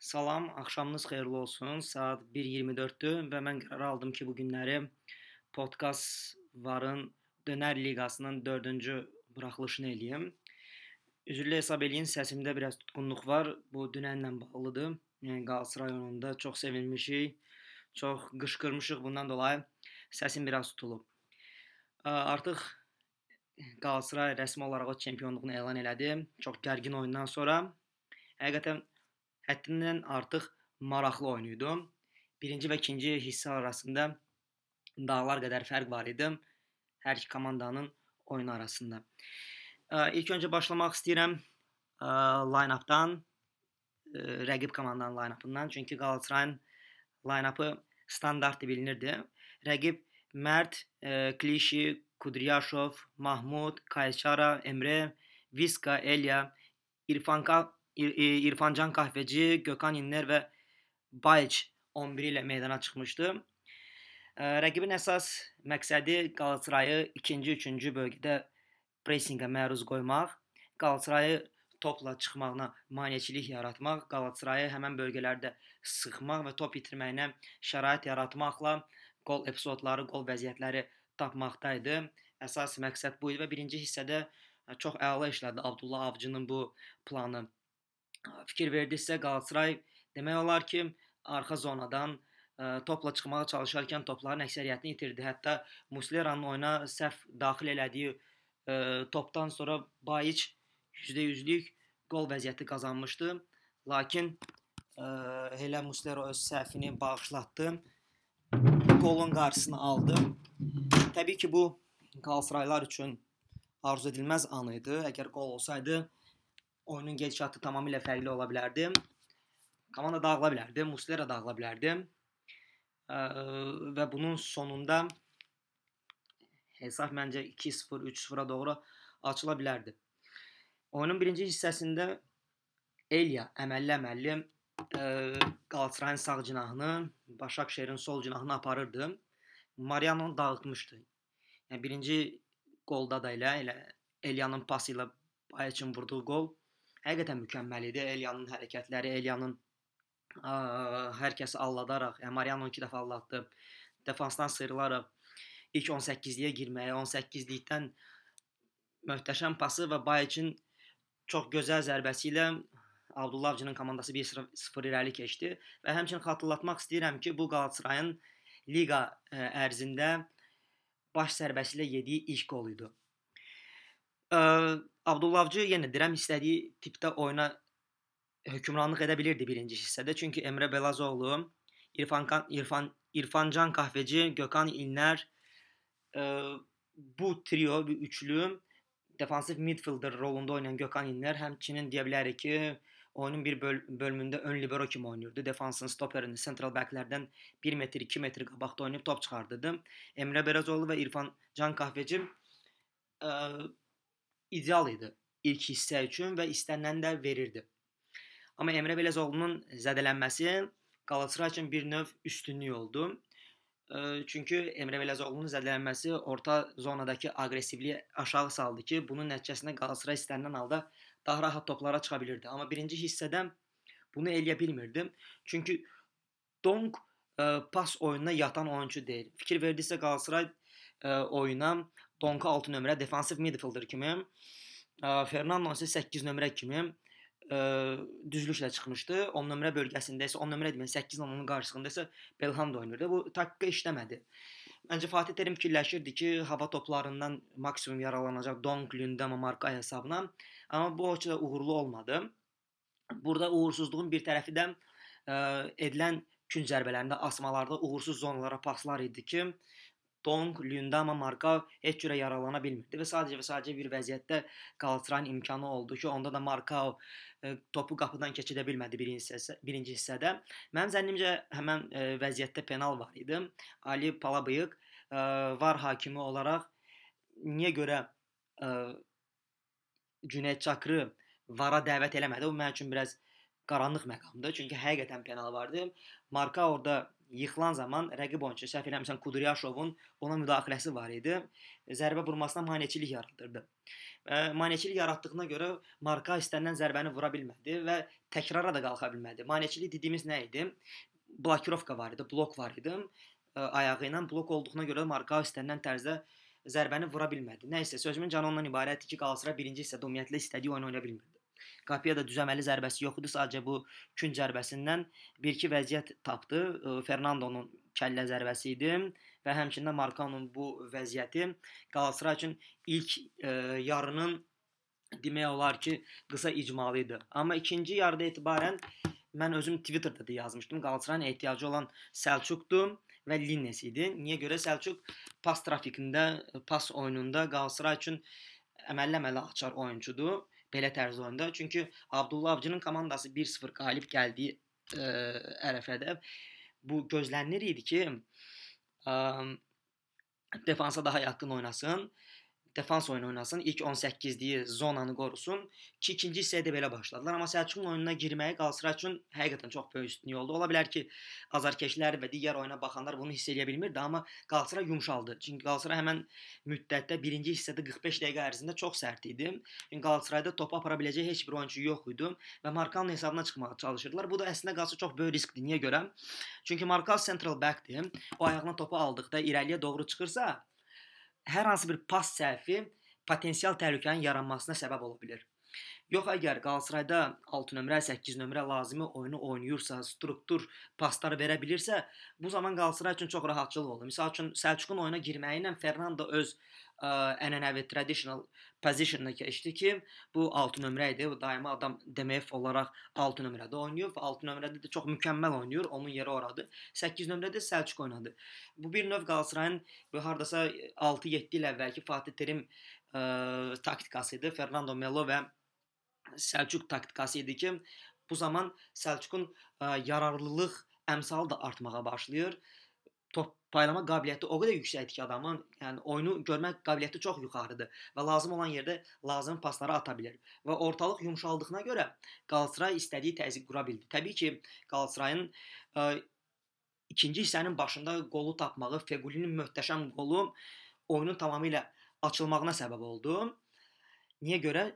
Salam, axşamınız xeyirli olsun. Saat 1:24-dür və mən qərar aldım ki, bu günləri podkast varın Dönər Liqasının 4-cü buraxılışını eləyim. Üzrlü hesab eləyin, səsimdə biraz tutqunluq var. Bu dünənlə bağlıdır. Yəni Qalatasaray oyununda çox sevinmişik, çox qışqırmışıq. Bundan dolayı səsim biraz tutulub. Artıq Qalatasaray rəsmi olaraq çempionluğunu elan elədi. Çox gərgin oyundan sonra. Həqiqətən həddindən artıq maraqlı oyun idi. Birinci və ikinci hissə arasında dağlar qədər fərq var idi hər iki komandanın oyunu arasında. İlk öncə başlamaq istəyirəm line-updan, rəqib komandanın line-upından, çünki Qalatasarayın line-upı standart bilinirdi. Rəqib Mərd, Klişi, Kudryashov, Mahmud, Kayçara, Emre, Viska, Elya, İrfanka İrfancan Kahveci, Gökhan İnler və Bayç 11 ilə meydana çıxmışdı. Rəqibin əsas məqsədi Qalatasarayı 2-ci, 3-cü bölgədə pressinqə məruz qoymaq, Qalatasarayı topla çıxmağına maneçilik yaratmaq, Qalatasarayı həmin bölgələrdə sıxmaq və top itirməyinə şərait yaratmaqla qol epizodları, qol vəziyyətləri tapmaqda idi. Əsas məqsəd bu idi və birinci hissədə çox əla işlədi Abdullah Avcının bu planı fikir verdisə Qalatasaray demək olar ki, arxa zonadan ə, topla çıxmağa çalışarkən topların əksəriyyətini itirdi. Hətta Muslera'nın oyuna səhv daxil elədiyi ə, topdan sonra Bayiç %100lük qol vəziyyəti qazanmışdı. Lakin ə, elə Muslera öz səhvini bağışlatdı. Qolun qarşısını aldı. Təbii ki, bu Qalatasaraylılar üçün arzu edilməz an idi. Əgər qol olsaydı oyunun gedişatı tamamilə fərqli ola bilərdi. Komanda dağıla bilərdi, Muslera dağıla bilərdi. Və bunun sonunda hesab məncə 2-0, 3-0-a doğru açıla bilərdi. Oyunun birinci hissəsində Elya əməlli-əməlli Qalatasarayın sağ cinahını, Başakşehirin sol cinahını aparırdı. Mariano dağıtmışdı. Yəni birinci qolda da elə elə Elyanın pası ilə Bayeçin vurduğu qol həqiqətən mükəmməl idi. Elyanın hərəkətləri, Elyanın ə, hər kəsi alladaraq, yəni Mariano 2 dəfə allatdı. Defansdan sıyrılaraq ilk 18-liyə girməyə, 18-likdən möhtəşəm pası və Bayeçin çox gözəl zərbəsi ilə Abdullah Avcının komandası 1-0 irəli keçdi və həmçinin xatırlatmaq istəyirəm ki, bu Qalatasarayın liqa ə, ərzində baş zərbəsi ilə yediyi ilk qol idi. Abdullavcı yenə deyirəm istədiyi tipdə oyuna hökmranlıq edə bilirdi birinci hissədə. Çünki Emre Belazoğlu, İrfan İrfan İrfancan Kahveci, Gökhan İlner ə, bu trio, bu üçlü defansif midfielder rolunda oynayan Gökhan İlner həmçinin deyə bilərik ki, oyunun bir böl bölümündə ön libero kimi oynayırdı. Defansın stoperini central backlərdən 1 metr, 2 metr qabaqda oynayıb top çıxardırdı. Emre Belazoğlu və İrfan Can Kahveci ə, ideal idi ilk hissə üçün və istəniləni də verirdi. Amma Emre Belezoğlu'nun zədələnməsi Galatasaray üçün bir növ üstünlük oldu. Çünki Emre Belezoğlu'nun zədələnməsi orta zonadakı aqressivliyi aşağı saldı ki, bunun nəticəsində Galatasaray istənilən halda daha rahat toplara çıxa bilirdi. Amma birinci hissədə bunu eləyə bilmirdim. Çünki Donk ə, pas oyununa yatan oyunçu deyil. Fikir verdisə Galatasaray ə, oyuna Donka 6 nömrə defansif midfielder kimi, Fernando isə 8 nömrə kimi ə, düzlüklə çıxmışdı. 10 nömrə bölgəsində isə 10 nömrə demək 8 onun qarşısında isə Belhand oynayırdı. Bu taktika işləmədi. Məncə Fatih Terim fikirləşirdi ki, hava toplarından maksimum yaralanacaq Donk, Lündəmə, Marka hesabına. Amma bu o da uğurlu olmadı. Burada uğursuzluğun bir tərəfi də ə, edilən kün zərbələrində, asmalarda uğursuz zonalara paslar idi ki, Dong, Lündama, Markov heç cürə yaralana bilmirdi və sadəcə və sadəcə bir vəziyyətdə Qalatasarayın imkanı oldu ki, onda da Markov e, topu qapıdan keçidə bilmədi birinci hissədə. Birinci hissədə. Mənim zənnimcə həmin e, vəziyyətdə penal var idi. Ali Palabıyıq e, var hakimi olaraq niyə görə Cüneyt Çakırı vara dəvət eləmədi? O mənim üçün biraz qaranlıq məqamdır. Çünki həqiqətən penal vardı. Marka orada yıxılan zaman rəqib oyunçu səhv eləmirəmsə Kudryashovun ona müdaxiləsi var idi. Zərbə vurmasına maneçilik yaradırdı. Və maneçilik yaratdığına görə Marka istənilən zərbəni vura bilmədi və təkrara da qalxa bilmədi. Maneçilik dediyimiz nə idi? Blokirovka var idi, blok var idi. Ayağı ilə blok olduğuna görə Marka istənilən tərzdə zərbəni vura bilmədi. Nə isə sözümün canı ondan ibarətdir ki, Qalatasaray birinci hissədə ümumiyyətlə istədiyi oyunu oynaya bilmirdi. Qapıya da düzəməli zərbəsi yox idi. Sadəcə bu kün zərbəsindən 1-2 vəziyyət tapdı. Fernandonun kəllə zərbəsi idi və həmçinin Markanın bu vəziyyəti Qalatasaray üçün ilk e, yarının demək olar ki, qısa icmalı idi. Amma ikinci yarıda etibarən mən özüm Twitterdə də yazmışdım. Qalatasarayın ehtiyacı olan Selçukdur və Linnes idi. Niyə görə Selçuk pas trafikində, pas oyununda Qalatasaray üçün əməlli-əməli açar oyunçudur belə tərz oyunda. Çünki Abdullah Avcının komandası 1-0 qalib gəldiyi ə, ərəfədə bu gözlənilir idi ki, ə, defansa daha yaxın oynasın defans oyunu oynasın, ilk 18-liyi zonanı qorusun ki, ikinci hissəyə də belə başladılar. Amma Səlçukun oyununa girməyi Qalatasaray üçün həqiqətən çox böyük üstünlük oldu. Ola bilər ki, azarkeşlər və digər oyuna baxanlar bunu hiss edə bilmirdi, amma Qalatasaray yumşaldı. Çünki Qalatasaray həmin müddətdə birinci hissədə 45 dəqiqə ərzində çox sərt idi. Çünki Qalatasarayda topu apara biləcək heç bir oyunçu yox idi və Markanın hesabına çıxmağa çalışırdılar. Bu da əslində qalsa çox böyük riskdir. Niyə görə? Çünki Markal central backdir. O ayağına topu aldıqda irəliyə doğru çıxırsa, hər hansı bir pas səhvi potensial təhlükənin yaranmasına səbəb ola bilər. Yox əgər Qalatasarayda 6 nömrə, 8 nömrə lazımi oyunu oynayırsa, struktur paslar verə bilirsə, bu zaman Qalatasaray üçün çox rahatçılıq olur. Məsəl üçün Səlçukun oyuna girməyi ilə Fernando öz ənənəvi traditional positionına keçdi ki, bu 6 nömrə idi. O daima adam DMF olaraq 6 nömrədə oynayır və 6 nömrədə də çox mükəmməl oynayır. Onun yeri oradır. 8 nömrədə Səlçuk oynadı. Bu bir növ Qalatasarayın bu hardasa 6-7 il əvvəlki Fatih Terim ə, taktikası idi. Fernando Melo və Səlcuq taktikası idi ki, bu zaman Səlcuqun ə, yararlılıq əmsalı da artmağa başlayır. Top paylama qabiliyyəti o qədər yüksəkdir ki, adamın, yəni oyunu görmək qabiliyyəti çox yuxarıdır və lazım olan yerdə lazım pasları ata bilər. Və ortalıq yumşaldığına görə Qalatasaray istədiyi təzyiq qura bildi. Təbii ki, Qalatasarayın ə, ikinci hissənin başında qolu tapmağı, Fequlinin möhtəşəm qolu oyunun tamamilə açılmağına səbəb oldu. Niyə görə?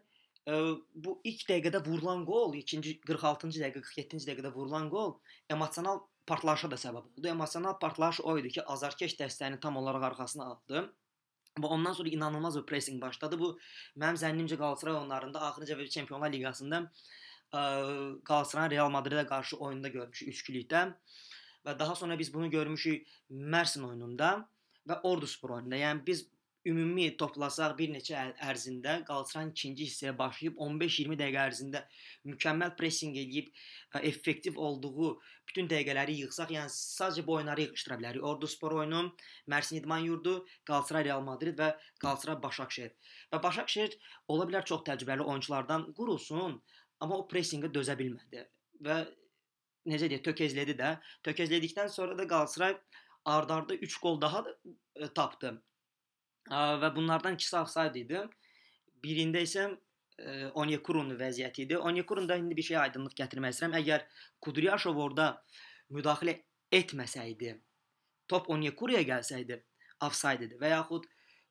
bu ilk dəqiqədə vurulan qol, ikinci 46-cı dəqiqə, 47-ci dəqiqədə vurulan qol emosional partlayışa da səbəb oldu. Emosional partlayış o idi ki, azarkeş dəstəni tam olaraq arxasına aldı. Və ondan sonra inanılmaz bir pressing başladı. Bu mənim zənnimcə Qalatasaray oyunlarında axırıncı və Çempionlar Liqasında Qalatasaray Real Madridə qarşı oyunda görmüşük üçlükdə. Və daha sonra biz bunu görmüşük Mersin oyununda və Orduspor oyununda. Yəni biz ümumi toplasaq bir neçə ərzində Qalatasaray ikinci hissəyə başlayıb 15-20 dəqiqə ərzində mükəmməl pressinq eləyib effektiv olduğu bütün dəqiqələri yığsaq, yəni sadəcə bu oyunları yığışdıra bilərik. Orduspor oyunu, Mersin İdman Yurdu, Qalatasaray Real Madrid və Qalatasaray Başakşehir. Və Başakşehir ola bilər çox təcrübəli oyunçulardan qurulsun, amma o pressinqə dözə bilmədi və necə deyək, tökezlədi də. Tökezlədikdən sonra da Qalatasaray ardarda 3 qol daha da tapdı və bunlardan ikisi offside idi. Birində isə e, Onyekuru'nun vəziyyəti idi. Onyekuru'da indi bir şey aydınlıq gətirmək istəyirəm. Əgər Kudryashov orada müdaxilə etməsəydi, top Onyekuru'ya gəlsəydi, offside idi və yaxud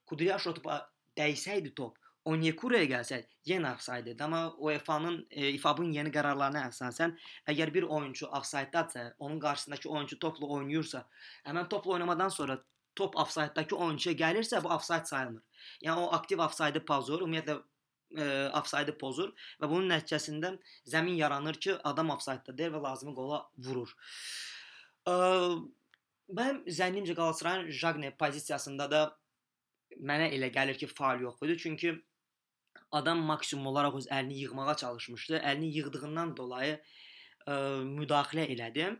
Kudryashov topa dəysəydi top, Onyekuru'ya gəlsəydi, yenə offside idi. Amma UEFA-nın e, İFAB-ın yeni qərarlarına əsasən, əgər bir oyunçu offside-dadsa, onun qarşısındakı oyunçu topla oynayırsa, həmin topla oynamadan sonra top ofsayddakı oyunçuya gəlirsə, bu ofsayd sayılmır. Yəni o aktiv ofsaydı pozur, ümumiyyətlə e, ofsaydı pozur və bunun nəticəsində zəmin yaranır ki, adam ofsayddadır və lazımi qola vurur. E, mənim zənnimcə Qalatasarayın Jagne pozisiyasında da mənə elə gəlir ki, faul yox idi. Çünki adam maksimum olaraq öz əlini yığmağa çalışmışdı. Əlini yığdığından dolayı ə, e, müdaxilə elədi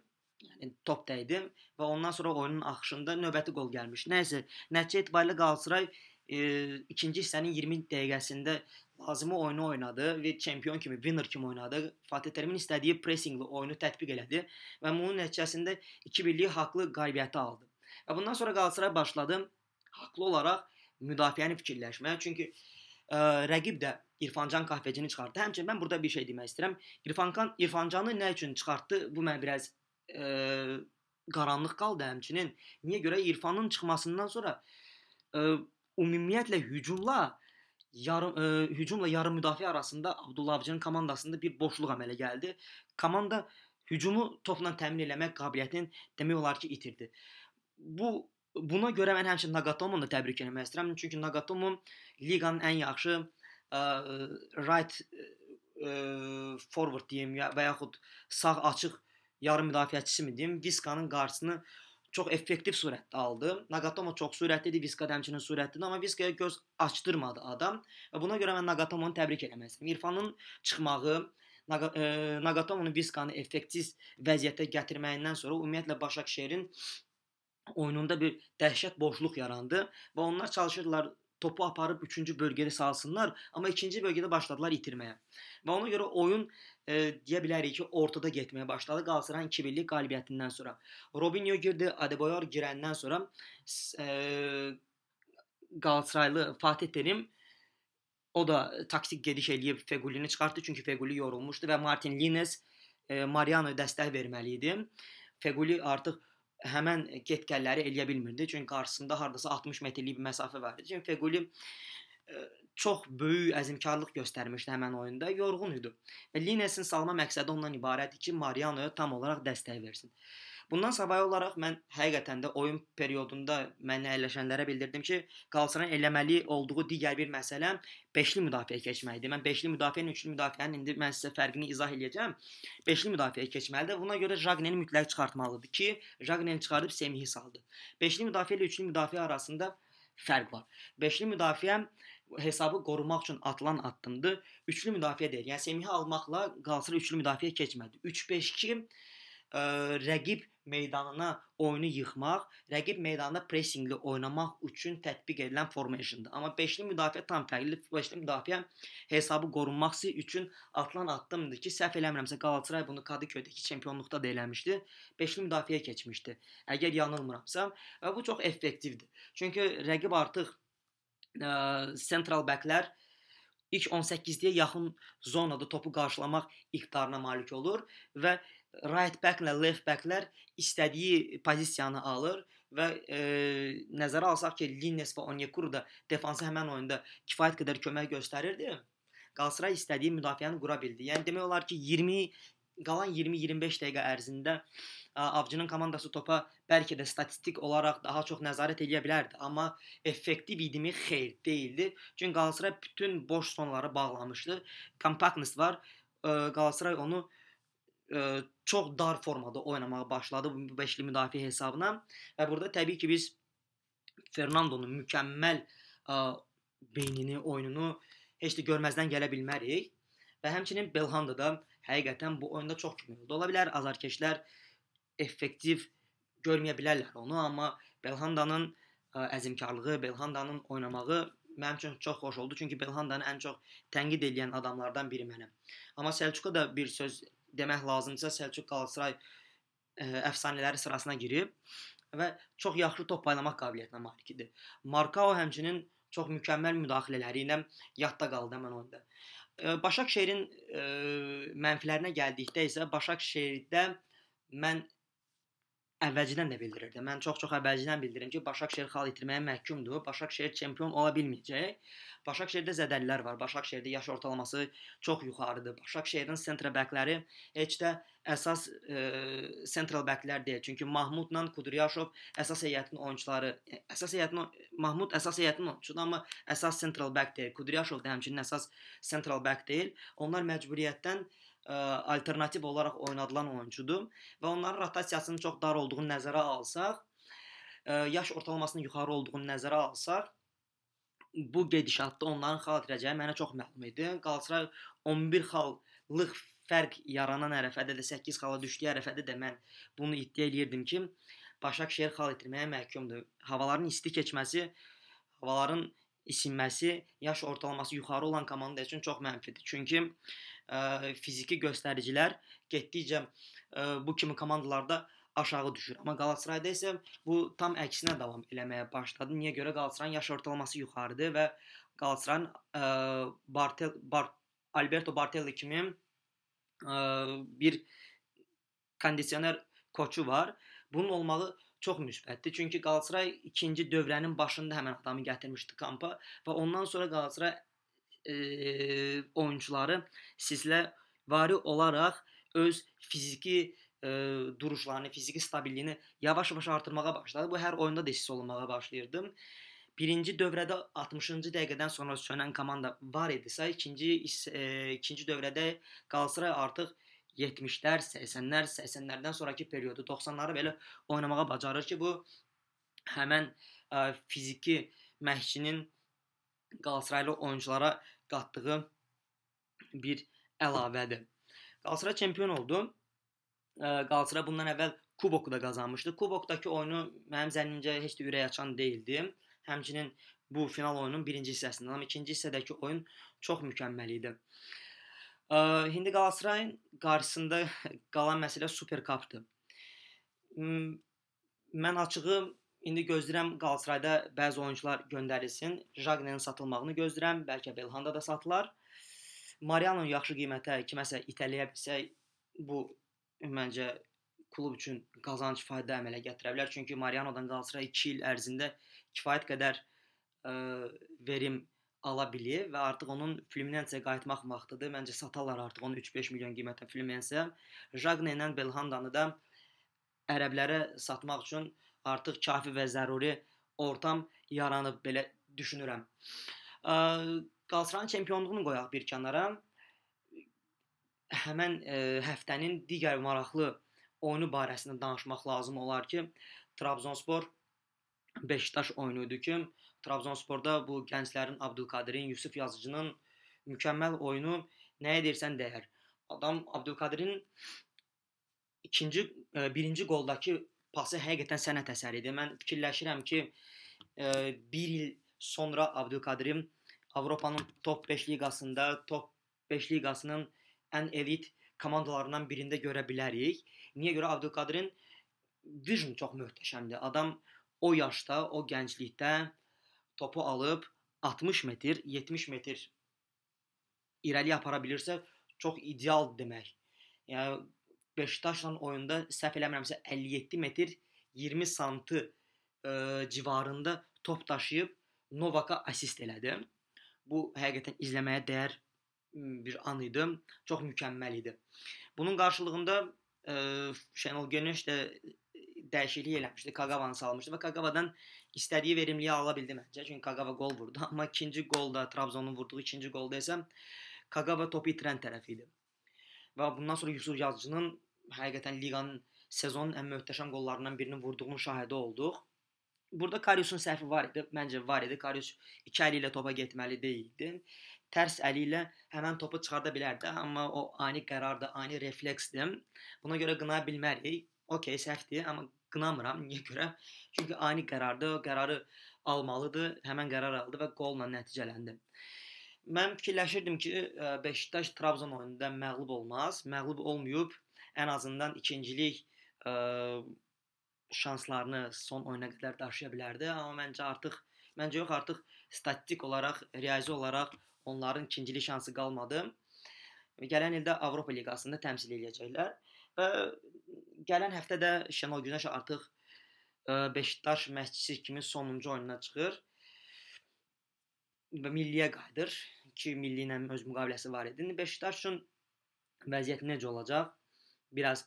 yəni top dəydi və ondan sonra oyunun axışında növbəti qol gəlmiş. Nəysə, nəticə etibarilə Qalatasaray e, ikinci hissənin 20 dəqiqəsində lazımi oyunu oynadı və çempion kimi, winner kimi oynadı. Fatih Terimin istədiyi pressingli oyunu tətbiq elədi və bunun nəticəsində 2-1lik haqlı qalibiyyəti aldı. Və bundan sonra Qalatasaray başladı haqlı olaraq müdafiəni fikirləşməyə. Çünki ə, rəqib də İrfancan Kahvecini çıxartdı. Həmçinin mən burada bir şey demək istəyirəm. İrfancan İrfancanı nə üçün çıxartdı? Bu mən biraz ə, qaranlıq qaldı həmçinin. Niyə görə İrfanın çıxmasından sonra ə, ümumiyyətlə hücumla yarım e, hücumla yarım müdafiə arasında Abdullah Avcı'nın komandasında bir boşluq əmələ gəldi. Komanda hücumu topla təmin eləmək qabiliyyətini demək olar ki, itirdi. Bu buna görə mən həmçinin Nagatomo-nu da təbrik etmək istəyirəm. Çünki Nagatomo liqanın ən yaxşı ə, right ə, forward deyim ya və yaxud sağ açıq yarım müdafiəçisi mi deyim, Viskanın qarşısını çox effektiv surətdə aldı. Nagatomo çox sürətlidir, Viska da həmçinin sürətlidir, amma Viskaya göz açdırmadı adam. Və buna görə mən Nagatomonu təbrik istəyirəm. İrfanın çıxmağı, e, Nagatomonun Viskanı effektiv vəziyyətə gətirməyindən sonra ümumiyyətlə Başakşehirin oyununda bir dəhşət boşluq yarandı və onlar çalışırdılar topu aparıb 3-cü bölgədə salsınlar, amma ikinci bölgədə başladılar itirməyə. Və ona görə oyun e, deyə bilərik ki, ortada getməyə başladı Qalatasarayın 2-1lik qələbətindən sonra. Robinho girdi, Adebayor girəndən sonra e, Qalatasaraylı Fatih Terim o da taktik gediş eləyib Fegulini çıxartdı çünki Feguli yorulmuşdu və Martin Lines e, Mariano dəstək verməli idi. Feguli artıq həmən get-gəlləri eləyə bilmirdi. Çünki qarşısında hardasa 60 metrlik bir məsafə var idi. Çünki Fequli e, çox böyük əzmkarlıq göstərmişdi həmən oyunda. Yorğun idi. Və Linesin salma məqsədi ondan ibarət idi ki, Marianoya tam olaraq dəstək versin. Bundan savayı olaraq mən həqiqətən də oyun periodunda mənə əyləşənlərə bildirdim ki, Qalatasarayın eləməli olduğu digər bir məsələ beşli müdafiəyə keçməkdir. Mən beşli müdafiə ilə üçlü müdafiənin indi mən sizə fərqini izah eləyəcəm. Beşli müdafiəyə keçməlidir. Buna görə Jagneni mütləq çıxartmalıdır ki, Jagneni çıxarıb Semihi saldı. Beşli müdafiə ilə üçlü müdafiə arasında fərq var. Beşli müdafiə hesabı qorumaq üçün atılan addımdır. Üçlü müdafiə deyil. Yəni Semihi almaqla Qalatasaray üçlü müdafiəyə keçmədi. 3-5-2 ə, rəqib meydanına oyunu yıxmaq, rəqib meydanında pressinqli oynamaq üçün tətbiq edilən formationdur. Amma beşli müdafiə tam fərqli. Beşli müdafiə hesabı qorunması üçün atılan addımdır ki, səhv eləmirəmsə Qalatasaray bunu Kadıköydəki çempionluqda da eləmişdi. Beşli müdafiəyə keçmişdi. Əgər yanılmıramsa, və bu çox effektivdir. Çünki rəqib artıq ə, central backlər ilk 18-liyə yaxın zonada topu qarşılamaq iqtidarına malik olur və right back-lə left back-lər istədiyi pozisiyanı alır və e, nəzərə alsaq ki, Lines və Onyekuru da defansa həmin oyunda kifayət qədər kömək göstərirdi. Qalatasaray istədiyi müdafiəni qura bildi. Yəni demək olar ki, 20 qalan 20-25 dəqiqə ərzində Avcının komandası topa bəlkə də statistik olaraq daha çox nəzarət edə bilərdi, amma effektiv idimi? Xeyr, deyildi. Çünki Qalatasaray bütün boş zonları bağlamışdı. Kompaktness var. Qalatasaray onu ə, çox dar formada oynamağa başladı bu beşli müdafiə hesabına və burada təbii ki biz Fernandonun mükəmməl ə, beynini, oyununu heç də görməzdən gələ bilmərik. Və həmçinin Belhanda da həqiqətən bu oyunda çox kömək oldu. Ola bilər azarkeşlər effektiv görməyə bilərlər onu, amma Belhandanın ə, əzmkarlığı, Belhandanın oynamağı mənim üçün çox xoş oldu. Çünki Belhandanı ən çox tənqid edən adamlardan biri mənəm. Amma Selçuqa da bir söz demək lazımdırsa Səlcuq Qalatasaray ə, əfsanələri sırasına girib və çox yaxşı top paylamaq qabiliyyətinə malik idi. Markao həmçinin çox mükəmməl müdaxilələri ilə yadda qaldı mən oyunda. Başakşehirin mənfilərinə gəldikdə isə Başakşehirdə mən əvvəlcədən də bildirirdim. Mən çox-çox əvvəlcədən bildirirəm ki, Başakşehir xal itirməyə məhkumdur. Başakşehir çempion ola bilməyəcək. Başakşehirdə zədəlilər var. Başakşehirdə yaş ortalaması çox yuxarıdır. Başakşehirin central backləri heç də əsas e, central backlər deyil. Çünki Mahmudla Kudryashov əsas heyətin oyunçuları. Əsas heyətin Mahmud əsas heyətin oyunçusudur, amma əsas central back deyil. Kudryashov da həmçinin əsas central back deyil. Onlar məcburiyyətdən ə, alternativ olaraq oynadılan oyunçudur və onların rotasiyasının çox dar olduğunu nəzərə alsaq, ə, yaş ortalamasının yuxarı olduğunu nəzərə alsaq, bu gedişatda onların xal itirəcəyi mənə çox məlum idi. Qalatasaray 11 xallıq fərq yaranan ərəfədə də 8 xala düşdüyü ərəfədə də mən bunu iddia eləyirdim ki, Başakşehir xal itirməyə məhkumdur. Havaların isti keçməsi, havaların isinməsi yaş ortalaması yuxarı olan komanda üçün çox mənfidir. Çünki ə, fiziki göstəricilər getdikcə ə, bu kimi komandalarda aşağı düşür. Amma Qalatasarayda isə bu tam əksinə davam eləməyə başladı. Niyə görə Qalatasarayın yaş ortalaması yuxarıdır və Qalatasarayın ə, Bartel Bar Alberto Bartelli kimi ə, bir kondisioner koçu var. Bunun olmağı çox müsbətdir. Çünki Qalatasaray ikinci dövrənin başında həmin adamı gətirmişdi kampa və ondan sonra Qalatasaray e, oyunçuları sizlə vari olaraq öz fiziki e, duruşlarını, fiziki stabilliyini yavaş-yavaş artırmağa başladı. Bu hər oyunda da hiss olunmağa başlayırdı. Birinci dövrədə 60-cı dəqiqədən sonra sönən komanda var idisə, ikinci e, ikinci dövrədə Galatasaray artıq 70-lər, 80-lər, 80-lərdən sonrakı periodu 90-ları belə oynamağa bacarır ki, bu həmən ə, fiziki məşqçinin Qalatasaraylı oyunçulara qatdığı bir əlavədir. Galatasaray çempion oldu. Galatasaray bundan əvvəl kuboku da qazanmışdı. Kubokdakı oyunu mənim zənnimcə heç də ürək açan deyildi. Həmçinin bu final oyunun birinci hissəsində, amma ikinci hissədəki oyun çox mükəmməl idi. İndi Qalatasarayın qarşısında qalan məsələ Super Cup-dır. Mən açığı indi gözləyirəm Qalatasarayda bəzi oyunçular göndərilsin. Jagne'nin satılmağını gözləyirəm, bəlkə Belhanda da satılar. Mariano yaxşı qiymətə kiməsə itələyə bilsə, bu məncə klub üçün qazanc fayda əmələ gətirə bilər. Çünki Marianodan Qalatasaray 2 il ərzində kifayət qədər ə, verim ala bilir və artıq onun Fluminense-yə qayıtmaq vaxtıdır. Məncə satarlar artıq onu 3-5 milyon qiymətə Fluminense. Jagne ilə Belhandanı da ərəblərə satmaq üçün artıq kafi və zəruri ortam yaranıb belə düşünürəm. Qalatasaray çempionluğunu qoyaq bir kənara. Həmən ə, həftənin digər maraqlı oyunu barəsində danışmaq lazım olar ki, Trabzonspor Beşiktaş oyunu idi ki, Trabzonsporda bu gənclərin Abdülkadirin, Yusuf Yazıcının mükəmməl oyunu nəyə deyirsən dəyər. Adam Abdülkadirin ikinci e, birinci qoldakı pası həqiqətən sənət əsəridir. Mən fikirləşirəm ki, ə, e, bir il sonra Abdülkadirim Avropanın top 5 liqasında, top 5 liqasının ən elit komandalarından birində görə bilərik. Niyə görə Abdülkadirin vision çox möhtəşəmdir. Adam o yaşda, o gənclikdə topu alıb 60 metr, 70 metr irəli apara bilirsə, çox ideal demək. Yəni Beşiktaşla oyunda səhv eləmirəmsə 57 metr 20 santı ə, civarında top daşıyıb Novaka assist elədi. Bu həqiqətən izləməyə dəyər bir an idi. Çox mükəmməl idi. Bunun qarşılığında ə, Şenol Güneş də dəyişiklik eləmişdi. Kagavanı salmışdı və Kagavadan istədiyi verimliliyi ala bildi məncə. Çünki Kagava gol vurdu. Amma ikinci golda Trabzonun vurduğu ikinci golda isə Kagava topu itirən tərəf idi. Və bundan sonra Yusuf Yazıcının həqiqətən liqanın sezonun ən möhtəşəm qollarından birini vurduğunun şahidi olduq. Burada Kariusun səhvi var idi. Məncə var idi. Karius iki əli ilə topa getməli deyildi. Tərs əli ilə həmin topu çıxarda bilərdi, amma o ani qərardır, ani refleksdir. Buna görə qınaya bilmərik. Okay, səhvdir, amma qınamıram. Niyə görə? Çünki ani qərardır, o qərarı almalıdır. Həmin qərar aldı və qolla nəticələndi. Mən fikirləşirdim ki, e, Beşiktaş Trabzon oyununda məğlub olmaz. Məğlub olmayıb, ən azından ikincilik ə, e, şanslarını son oyuna qədər daşıya bilərdi, amma məncə artıq məncə yox, artıq statistik olaraq, riyazi olaraq onların ikincilik şansı qalmadı. Gələn ildə Avropa liqasında təmsil edəcəklər və gələn həftə də Şenol Günəş artıq ə, Beşiktaş məşqçisi kimi sonuncu oyununa çıxır və milliyə qayıdır ki, milli ilə öz müqaviləsi var idi. Beşiktaş üçün vəziyyət necə olacaq? Biraz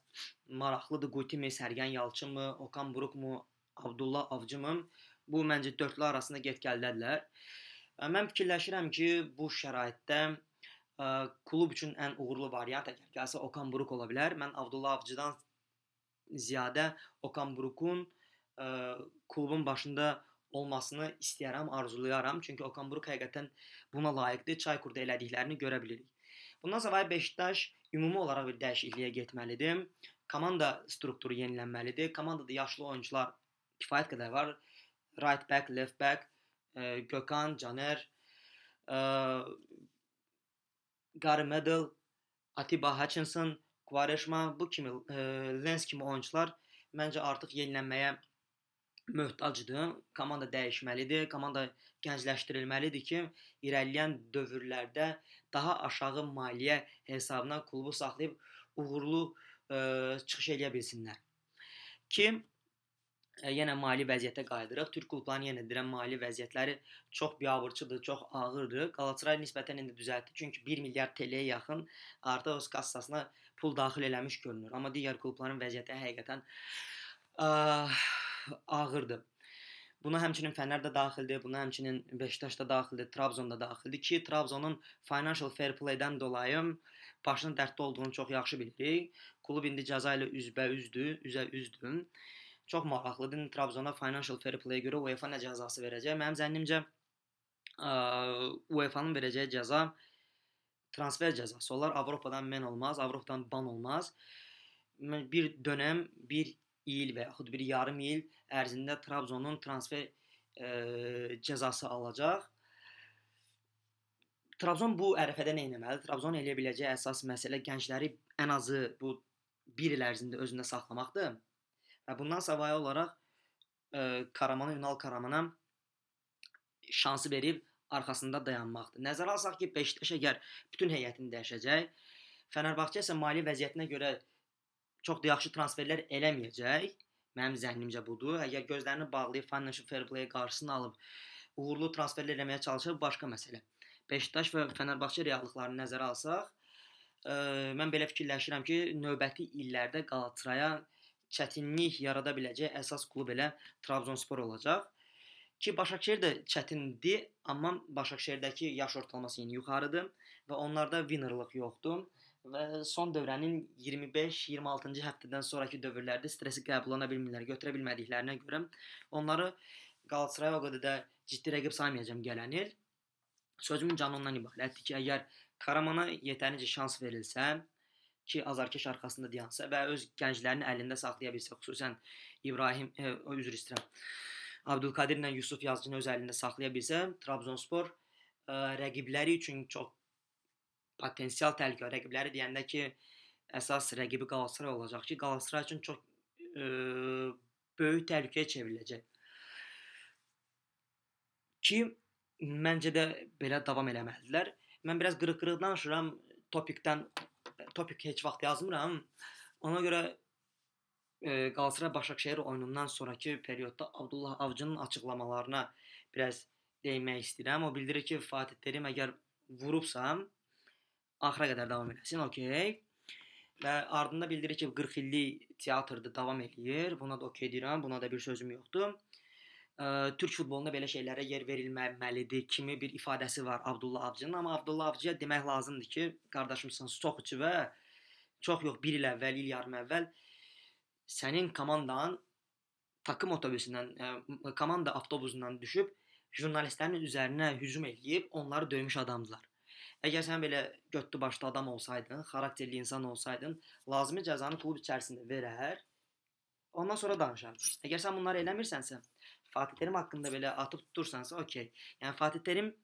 maraqlıdır. Gutimi, Sərgən Yalçınmı, Okan Burukmu, Abdullah Avcımı? Bu məncə dördlü arasında get-gəldədirlər. Mən fikirləşirəm ki, bu şəraitdə ə, klub üçün ən uğurlu variant əgər gəlsə Okan Buruk ola bilər. Mən Abdullah Avcıdan ziyadə Okan Burukun ə, klubun başında olmasını istəyərəm, arzulayaram. Çünki Okan Buruk həqiqətən buna layiqdir. Çaykurda elədiklərini görə bilirik. Bundan sonra Beşiktaş ümumi olaraq bir dəyişikliyə getməlidir. Komanda strukturu yenilənməlidir. Komandada yaşlı oyunçular kifayət qədər var. Right back, left back, ə, Gökhan, Caner, ə, Gary Medel, Atiba Hutchinson, Quaresma bu kimi ə, Lens kimi oyunçular məncə artıq yenilənməyə möhtacdır. Komanda dəyişməlidir. Komanda gəncləşdirilməlidir ki, irəliləyən dövrlərdə daha aşağı maliyyə hesabına klubu saxlayıb uğurlu ə, çıxış eləyə bilsinlər. Ki e, yenə mali vəziyyətə qayıdırıq. Türk klublarının yenə deyirəm mali vəziyyətləri çox biabırçıdır, çox ağırdır. Qalatasaray nisbətən indi düzəltdi, çünki 1 milyard TL-yə yaxın artıq öz kassasına pul daxil eləmiş görünür. Amma digər klubların vəziyyəti həqiqətən ə, ağırdır. Buna həmçinin Fənər də daxildir, buna həmçinin Beşiktaş da daxildir, Trabzon da daxildir ki, Trabzonun financial fair play-dən dolayı başının dərddə olduğunu çox yaxşı bilirik. Klub indi cəza ilə üzbə-üzdür, üzə üzdür. Çox maraqlıdır. İndi Trabzona financial fair play-yə görə UEFA nə cəzası verəcək? Mənim zənnimcə UEFA-nın verəcəyi cəza transfer cəzası olar. Avropadan men olmaz, Avropadan ban olmaz. Bir dönəm, bir il və yaxud bir yarım il ərzində Trabzonun transfer ə, cəzası alacaq. Trabzon bu ərəfədə nə etməlidir? Trabzon eləyə biləcəyi əsas məsələ gəncləri ən azı bu 1 il ərzində özündə saxlamaqdır. Və bundan savayı olaraq ə, Karamana, Ünal Karamana şansı verib arxasında dayanmaqdır. Nəzərə alsaq ki, Beşiktaş əgər bütün heyətini dəyişəcək, Fənərbağçə isə mali vəziyyətinə görə çox da yaxşı transferlər eləməyəcək. Mənim zənnimcə budur. Əgər gözlərini bağlayıb financial fair play qarşısını alıb uğurlu transferlər eləməyə çalışır, başqa məsələ. Beşiktaş və Fənərbağçə reallıqlarını nəzərə alsaq, ə, mən belə fikirləşirəm ki, növbəti illərdə Qalatasaraya çətinlik yarada biləcək əsas klub elə Trabzonspor olacaq. Ki Başakşehir də çətindir, amma Başakşehirdəki yaş ortalaması yenə yuxarıdır və onlarda winnerlıq yoxdur və son dövrənin 25-26-cı həftədən sonrakı dövrlərdə stresi qəbul edə bilmirlər, götürə bilmədiklərinə görə onları Qalatasaray o qədər də ciddi rəqib saymayacağam gələn il. Sözümün canı ondan ibarətdir ki, əgər Karamana yetərincə şans verilsə, ki, azarkeş arxasında dayansa və öz gənclərini əlində saxlaya bilsə, xüsusən İbrahim, e, üzr istəyirəm. Abdülkadir ilə Yusuf Yazıcını öz əlində saxlaya bilsə, Trabzonspor ə, e, rəqibləri üçün çox potensial təhlükə. Rəqibləri deyəndə ki, əsas rəqibi Qalatasaray olacaq ki, Qalatasaray üçün çox ə, e, böyük təhlükəyə çevriləcək. Ki məncə də belə davam eləməlidirlər. Mən biraz qırıq-qırıq danışıram, topikdən topik heç vaxt yazmıram. Ona görə Qalatasaray Başakşehir oyunundan sonrakı periodda Abdullah Avcının açıqlamalarına biraz değinmək istəyirəm. O bildirir ki, Fatih Terim əgər vurubsa, axıra qədər davam eləsin, okey. Və ardında bildirir ki, 40 illik teatrdır, davam eləyir. Buna da okey deyirəm, buna da bir sözüm yoxdur. Ə, Türk futbolunda belə şeylərə yer verilməməlidir kimi bir ifadəsi var Abdullah Avcının, amma Abdullah Avcıya demək lazımdır ki, qardaşımsan Soxuçu və çox yox 1 il əvvəl, il yarım əvvəl sənin komandan takım otobüsündən, ə, komanda avtobusundan düşüb jurnalistlərin üzərinə hücum eləyib onları döymüş adamdılar. Əgər sən belə götdü başlı adam olsaydın, xarakterli insan olsaydın, lazımi cəzanı klub içərisində verər, ondan sonra danışardın. Əgər sən bunları eləmirsənsə, Fatih Terim haqqında belə atıb tutursansa, okey. Yəni Fatih Terim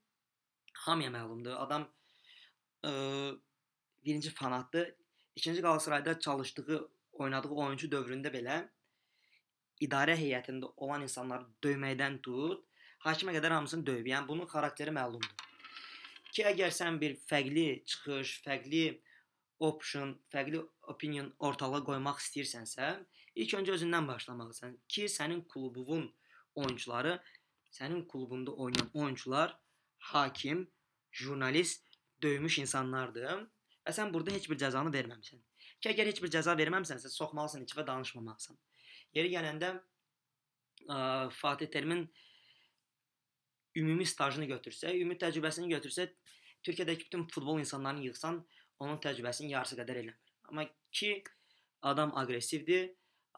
hamıya məlumdur. Adam ə, birinci fanatdır. İkinci Qalatasarayda çalışdığı, oynadığı oyuncu dövründə belə idarə heyətində olan insanları döyməkdən tut, hakimə qədər hamısını döyüb. Yəni bunun xarakteri məlumdur. Ki əgər sən bir fərqli çıxış, fərqli option, fərqli opinion ortalığa qoymaq istəyirsənsə, ilk öncə özündən başlamalısan ki, sənin klubunun oyunçuları sənin klubunda oynayan oyunçular hakim, jurnalist, döymüş insanlardır və sən burada heç bir cəzanı verməmisən. Ki əgər heç bir cəza verməmisənsə, soxmalısan içə və danışmamalısan. Yeri gələndə ə, Fatih Terimin ümumi stajını götürsə, ümumi təcrübəsini götürsə, Türkiyədəki bütün futbol insanlarını yığsan, onun təcrübəsinin yarısı qədər eləmir. Amma ki adam aqressivdir,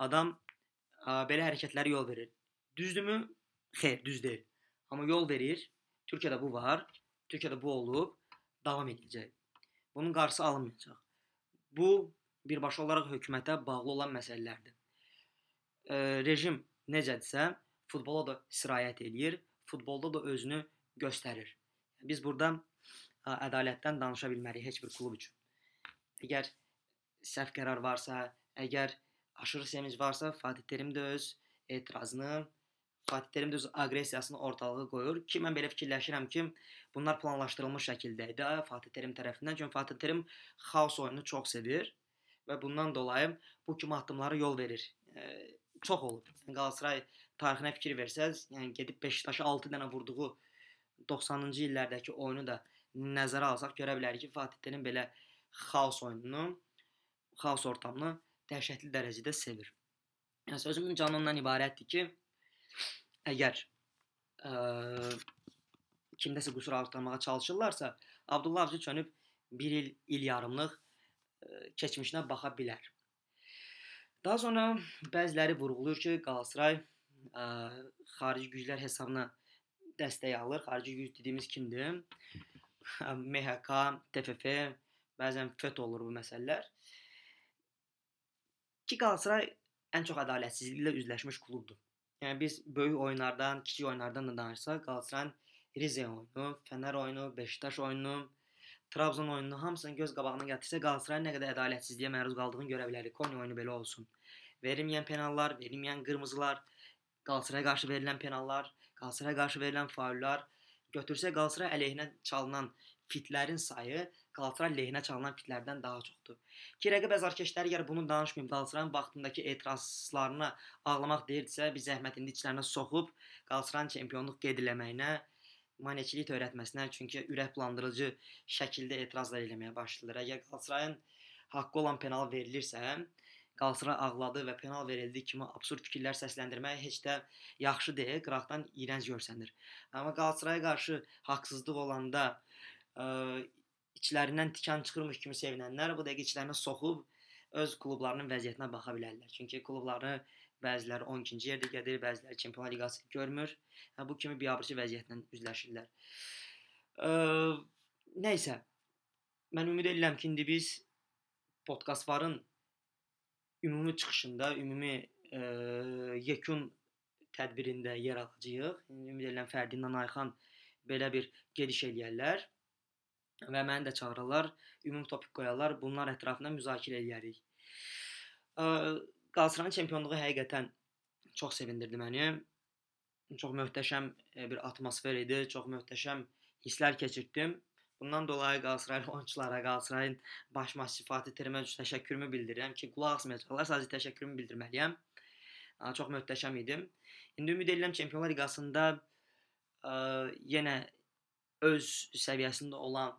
adam ə, belə hərəkətlərə yol verir. Düzdürmü? Xeyr, düz deyil. Amma yol verir. Türkiyədə bu var. Türkiyədə bu olub, davam edəcək. Bunun qarşısı alınmayacaq. Bu birbaşa olaraq hökumətə bağlı olan məsələlərdir. E, rejim necədirsə, futbola da sirayət eləyir, futbolda da özünü göstərir. Biz burada ədalətdən danışa bilmərik heç bir klub üçün. Əgər səhv qərar varsa, əgər aşırı sevinc varsa, Fatih Terim də öz etirazını Fatih Terim də öz aqressiyasını ortalığa qoyur ki, mən belə fikirləşirəm ki, bunlar planlaşdırılmış şəkildə idi Fatih Terim tərəfindən. Çünki Fatih Terim xaos oyununu çox sevir və bundan dolayı bu kimi addımlara yol verir. çox olub. Yəni Qalatasaray tarixinə fikir versəz, yəni gedib Beşiktaşa 6 dənə vurduğu 90-cı illərdəki oyunu da nəzərə alsaq görə bilərik ki, Fatih Terim belə xaos oyununu, xaos ortamını dəhşətli dərəcədə sevir. Yəni sözümün canı ondan ibarətdir ki, əgər ə, kimdəsə qüsur arıqlamağa çalışırlarsa, Abdullah Avcı çönüb 1 il, il yarımlıq keçmişinə baxa bilər. Daha sonra bəziləri vurğulayır ki, Qalatasaray ə, xarici güclər hesabına dəstək alır. Xarici güc dediyimiz kimdir? MHK, TFF, bəzən FET olur bu məsələlər. Ki Qalatasaray ən çox ədalətsizliklə üzləşmiş klubdur. Yəni biz böyük oyunlardan, kiçik oyunlardan da danışsaq, Qalatasarayın Rize oyunu, Fənər oyunu, Beşiktaş oyunu, Trabzon oyununu hamısını göz qabağına gətirsə Qalatasarayın nə qədər ədalətsizliyə məruz qaldığını görə bilərik. Konya oyunu belə olsun. Verilməyən penallar, verilməyən qırmızılar, Qalatasaraya qarşı verilən penallar, Qalatasaraya qarşı verilən faullar, götürsə Qalatasaray əleyhinə çalınan fitlərin sayı Qalatasaray lehinə çalınan fitlərdən daha çoxdur. Ki rəqib əzarkeşləri əgər bunu danışmayım, Qalatasarayın vaxtındakı etirazlarına ağlamaq deyirdisə, biz zəhmət indi içlərinə soxub Qalatasarayın çempionluq qeyd eləməyinə maneçilik öyrətməsinə, çünki ürək bulandırıcı şəkildə etirazlar eləməyə başlayırlar. Əgər Qalatasarayın haqqı olan penal verilirsə, Qalatasaray ağladı və penal verildi kimi absurd fikirlər səsləndirmək heç də yaxşı deyil, qıraqdan iyrənc görsənir. Amma Qalatasaraya qarşı haqsızlıq olanda ə, içlərindən tikan çıxırmış kimi sevinənlər bu dəqiqə içlərinə soxub öz klublarının vəziyyətinə baxa bilərlər. Çünki klubları bəziləri 12-ci yerdə gedir, bəziləri Çempionlar Liqası görmür. Hə bu kimi biabırçı vəziyyətlə üzləşirlər. Ə, nəysə, mən ümid edirəm ki, indi biz podkastların ümumi çıxışında, ümumi ə, yekun tədbirində yer alacağıq. Ümid edirəm Fərdindən Ayxan belə bir gediş eləyərlər və məni də çağırırlar, ümumi topik qoyarlar, bunlar ətrafında müzakirə edərik. Qalatasarayın çempionluğu həqiqətən çox sevindirdi məni. Çox möhtəşəm e, bir atmosfer idi, çox möhtəşəm hisslər keçirtdim. Bundan dolayı Qalatasaraylı oyunçulara, Qalatasarayın baş məşqçisi Fatih Terimə təşəkkürümü bildirirəm ki, qulaq asmayacaqlar, sadəcə təşəkkürümü bildirməliyəm. Çox möhtəşəm idi. İndi ümid edirəm Çempionlar Liqasında ə, yenə öz səviyyəsində olan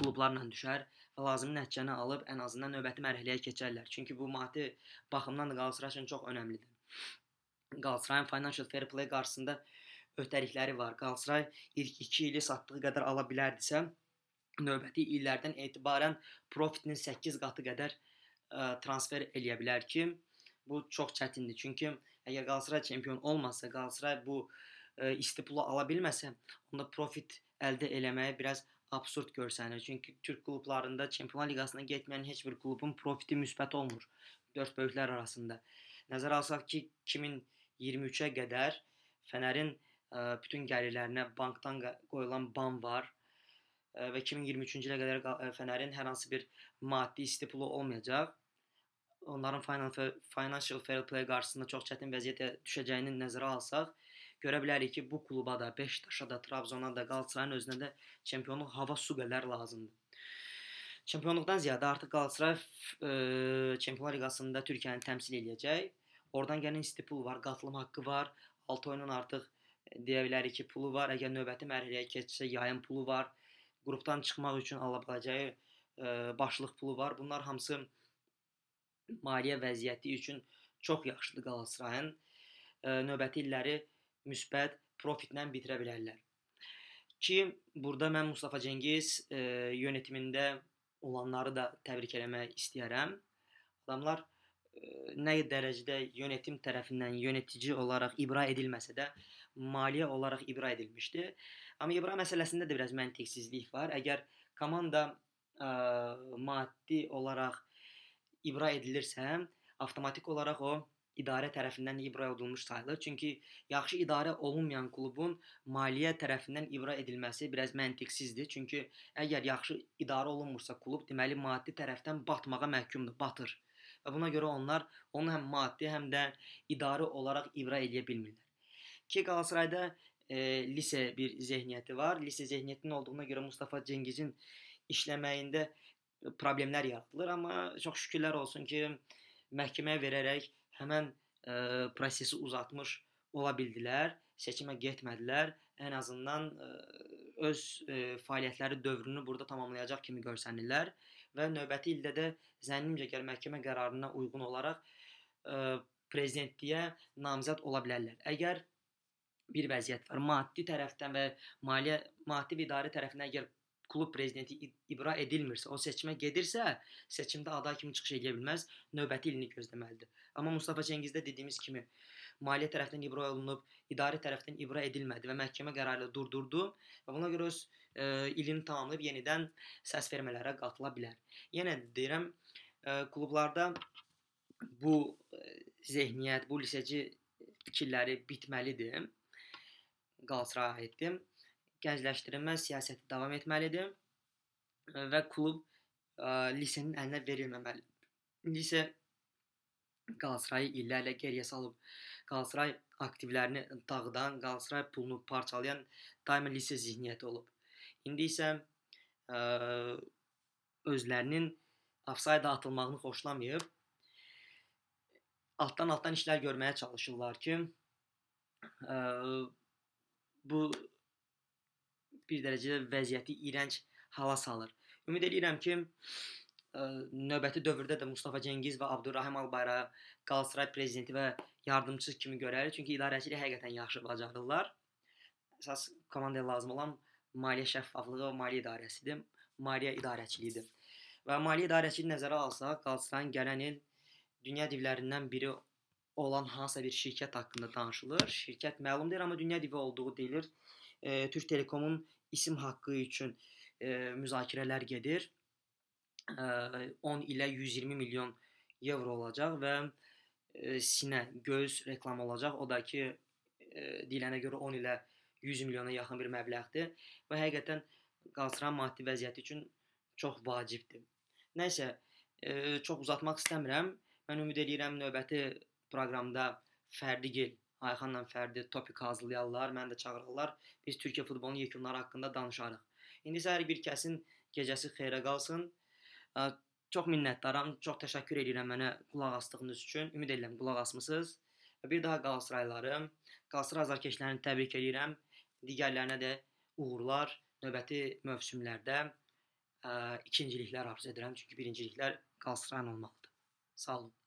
klublarla düşər və lazımi nəticəni alıb ən azından növbəti mərhələyə keçərlər. Çünki bu maddi baxımdan da Qalatasaray üçün çox əhəmilidir. Qalatasarayın financial fair play qarşısında öhdəlikləri var. Qalatasaray ilk 2 ili satdığı qədər ala bilərdisə, növbəti illərdən etibarən profitinin 8 qatı qədər ə, transfer eləyə bilər ki, bu çox çətindir. Çünki əgər Qalatasaray çempion olmasa, Qalatasaray bu ə, istipulu ala bilməsə, onda profit əldə eləməyə biraz absurd görsənir. Çünki Türk klublarında Çempionlar Liqasına getməyən heç bir klubun profiti müsbət olmur dörd böyüklər arasında. Nəzərə alsaq ki, 2023-ə qədər Fənərin ə, bütün gəlirlərinə bankdan qoyulan ban var ə, və 2023-cü ilə qədər ə, Fənərin hər hansı bir maddi stipulu olmayacaq. Onların financial fair play qarşısında çox çətin vəziyyətə düşəcəyini nəzərə alsaq, görə bilərik ki, bu kluba da, Beşiktaşa da, Trabzona da, Qalatasarayın özünə də çempionluq hava su qədər lazımdır. Çempionluqdan ziyadə artıq Qalatasaray e, Çempionlar Liqasında Türkiyəni təmsil edəcək. Oradan gələn stipul var, qatılım haqqı var. 6 oyunun artıq e, deyə bilərik ki, pulu var. Əgər növbəti mərhələyə keçsə, yayın pulu var. Qrupdan çıxmaq üçün ala biləcəyi e, başlıq pulu var. Bunlar hamısı maliyyə vəziyyəti üçün çox yaxşıdır Qalatasarayın. E, növbəti illəri müsbət profitlə bitirə bilərlər. Ki burada mən Mustafa Cengiz e, yönetimində olanları da təbrik eləmək istəyirəm. Adamlar e, nə dərəcədə yönetim tərəfindən yönetici olaraq ibra edilməsə də maliyyə olaraq ibra edilmişdi. Amma ibra məsələsində də biraz məntiqsizlik var. Əgər komanda ə, maddi olaraq ibra edilirsə, avtomatik olaraq o idarə tərəfindən ibra olunmuş sayılır. Çünki yaxşı idarə olunmayan klubun maliyyə tərəfindən ibra edilməsi biraz məntiqsizdir. Çünki əgər yaxşı idarə olunmursa klub, deməli maddi tərəfdən batmağa məhkumdur, batır. Və buna görə onlar onu həm maddi, həm də idarə olaraq ibra edə bilmirlər. Ki Qalatasarayda e, lise bir zehniyyəti var. Lise zehniyyətinin olduğuna görə Mustafa Cengizin işləməyində problemlər yaradılır, amma çox şükürlər olsun ki, məhkəməyə verərək həmən ə, prosesi uzatmış ola bildilər, seçimə getmədilər. Ən azından ə, öz ə, fəaliyyətləri dövrünü burada tamamlayacaq kimi görsənirlər və növbəti ildə də zənnimcə gəl məhkəmə qərarına uyğun olaraq ə, prezidentliyə namizəd ola bilərlər. Əgər bir vəziyyət var, maddi tərəfdən və maliyyə maddi və idarə tərəfindən əgər klub prezidenti ibra edilmirsə, o seçimə gedirsə, seçimdə aday kimi çıxış edə bilməz, növbəti ilini gözləməlidir. Amma Mustafa Cengizdə dediyimiz kimi maliyyə tərəfindən ibra olunub, idarə tərəfindən ibra edilmədi və məhkəmə qərarı ilə durdurdu və buna görə öz e, ilini tamamlayıb yenidən səs vermələrə qatıla bilər. Yenə deyirəm, e, klublarda bu e, zehniyyət, bu liseci fikirləri bitməlidir. Qalatasaray aiddir gəncləşdirilmə siyasəti davam etməlidir və klub ə, lisenin əlinə verilməməlidir. Lisə Qalatasaray illərlə geriyə salıb Qalatasaray aktivlərini dağıdan, Qalatasaray pulunu parçalayan daima lisə zehniyyəti olub. İndi isə ə, özlərinin ofsayda atılmağını xoşlamayıb altdan-altdan işlər görməyə çalışırlar ki, ə, bu bir dərəcədə vəziyyəti iyrənc hala salır. Ümid edirəm ki, ə, növbəti dövrdə də Mustafa Cengiz və Abdurrahim Albayrağı Qalatasaray prezidenti və yardımçısı kimi görərik, çünki idarəçiliyi həqiqətən yaxşı bacarırlar. Əsas komandaya lazım olan maliyyə şəffaflığı və maliyyə idarəsidir, maliyyə idarəçiliyidir. Və maliyyə idarəçiliyi nəzərə alsaq, Qalatasarayın gələn il dünya divlərindən biri olan hansısa bir şirkət haqqında danışılır. Şirkət məlum deyil, amma dünya divi olduğu deyilir. E, Türk Telekomun isim haqqı üçün e, müzakirələr gedir. E, 10 ilə 120 milyon evro olacaq və e, sinə, göz reklam olacaq. O da ki, e, deyilənə görə 10 ilə 100 milyona yaxın bir məbləğdir və həqiqətən Qalatasaray maddi vəziyyəti üçün çox vacibdir. Nəysə, e, çox uzatmaq istəmirəm. Mən ümid edirəm növbəti proqramda Fərdigil Ayxanla Fərdi topik hazırlayarlar, məni də çağırarlar. Biz Türkiyə futbolunun yekunları haqqında danışarıq. İndi isə hər bir kəsin gecəsi xeyrə qalsın. Çox minnətdaram, çox təşəkkür edirəm mənə qulaq asdığınız üçün. Ümid edirəm qulaq asmısınız. Və bir daha Qalatasaraylıları, Qalatasaray azarkeşlərini təbrik edirəm. Digərlərinə də uğurlar növbəti mövsümlərdə ə, ikinciliklər arzu edirəm. Çünki birinciliklər Qalatasarayın olmalıdır. Sağ olun.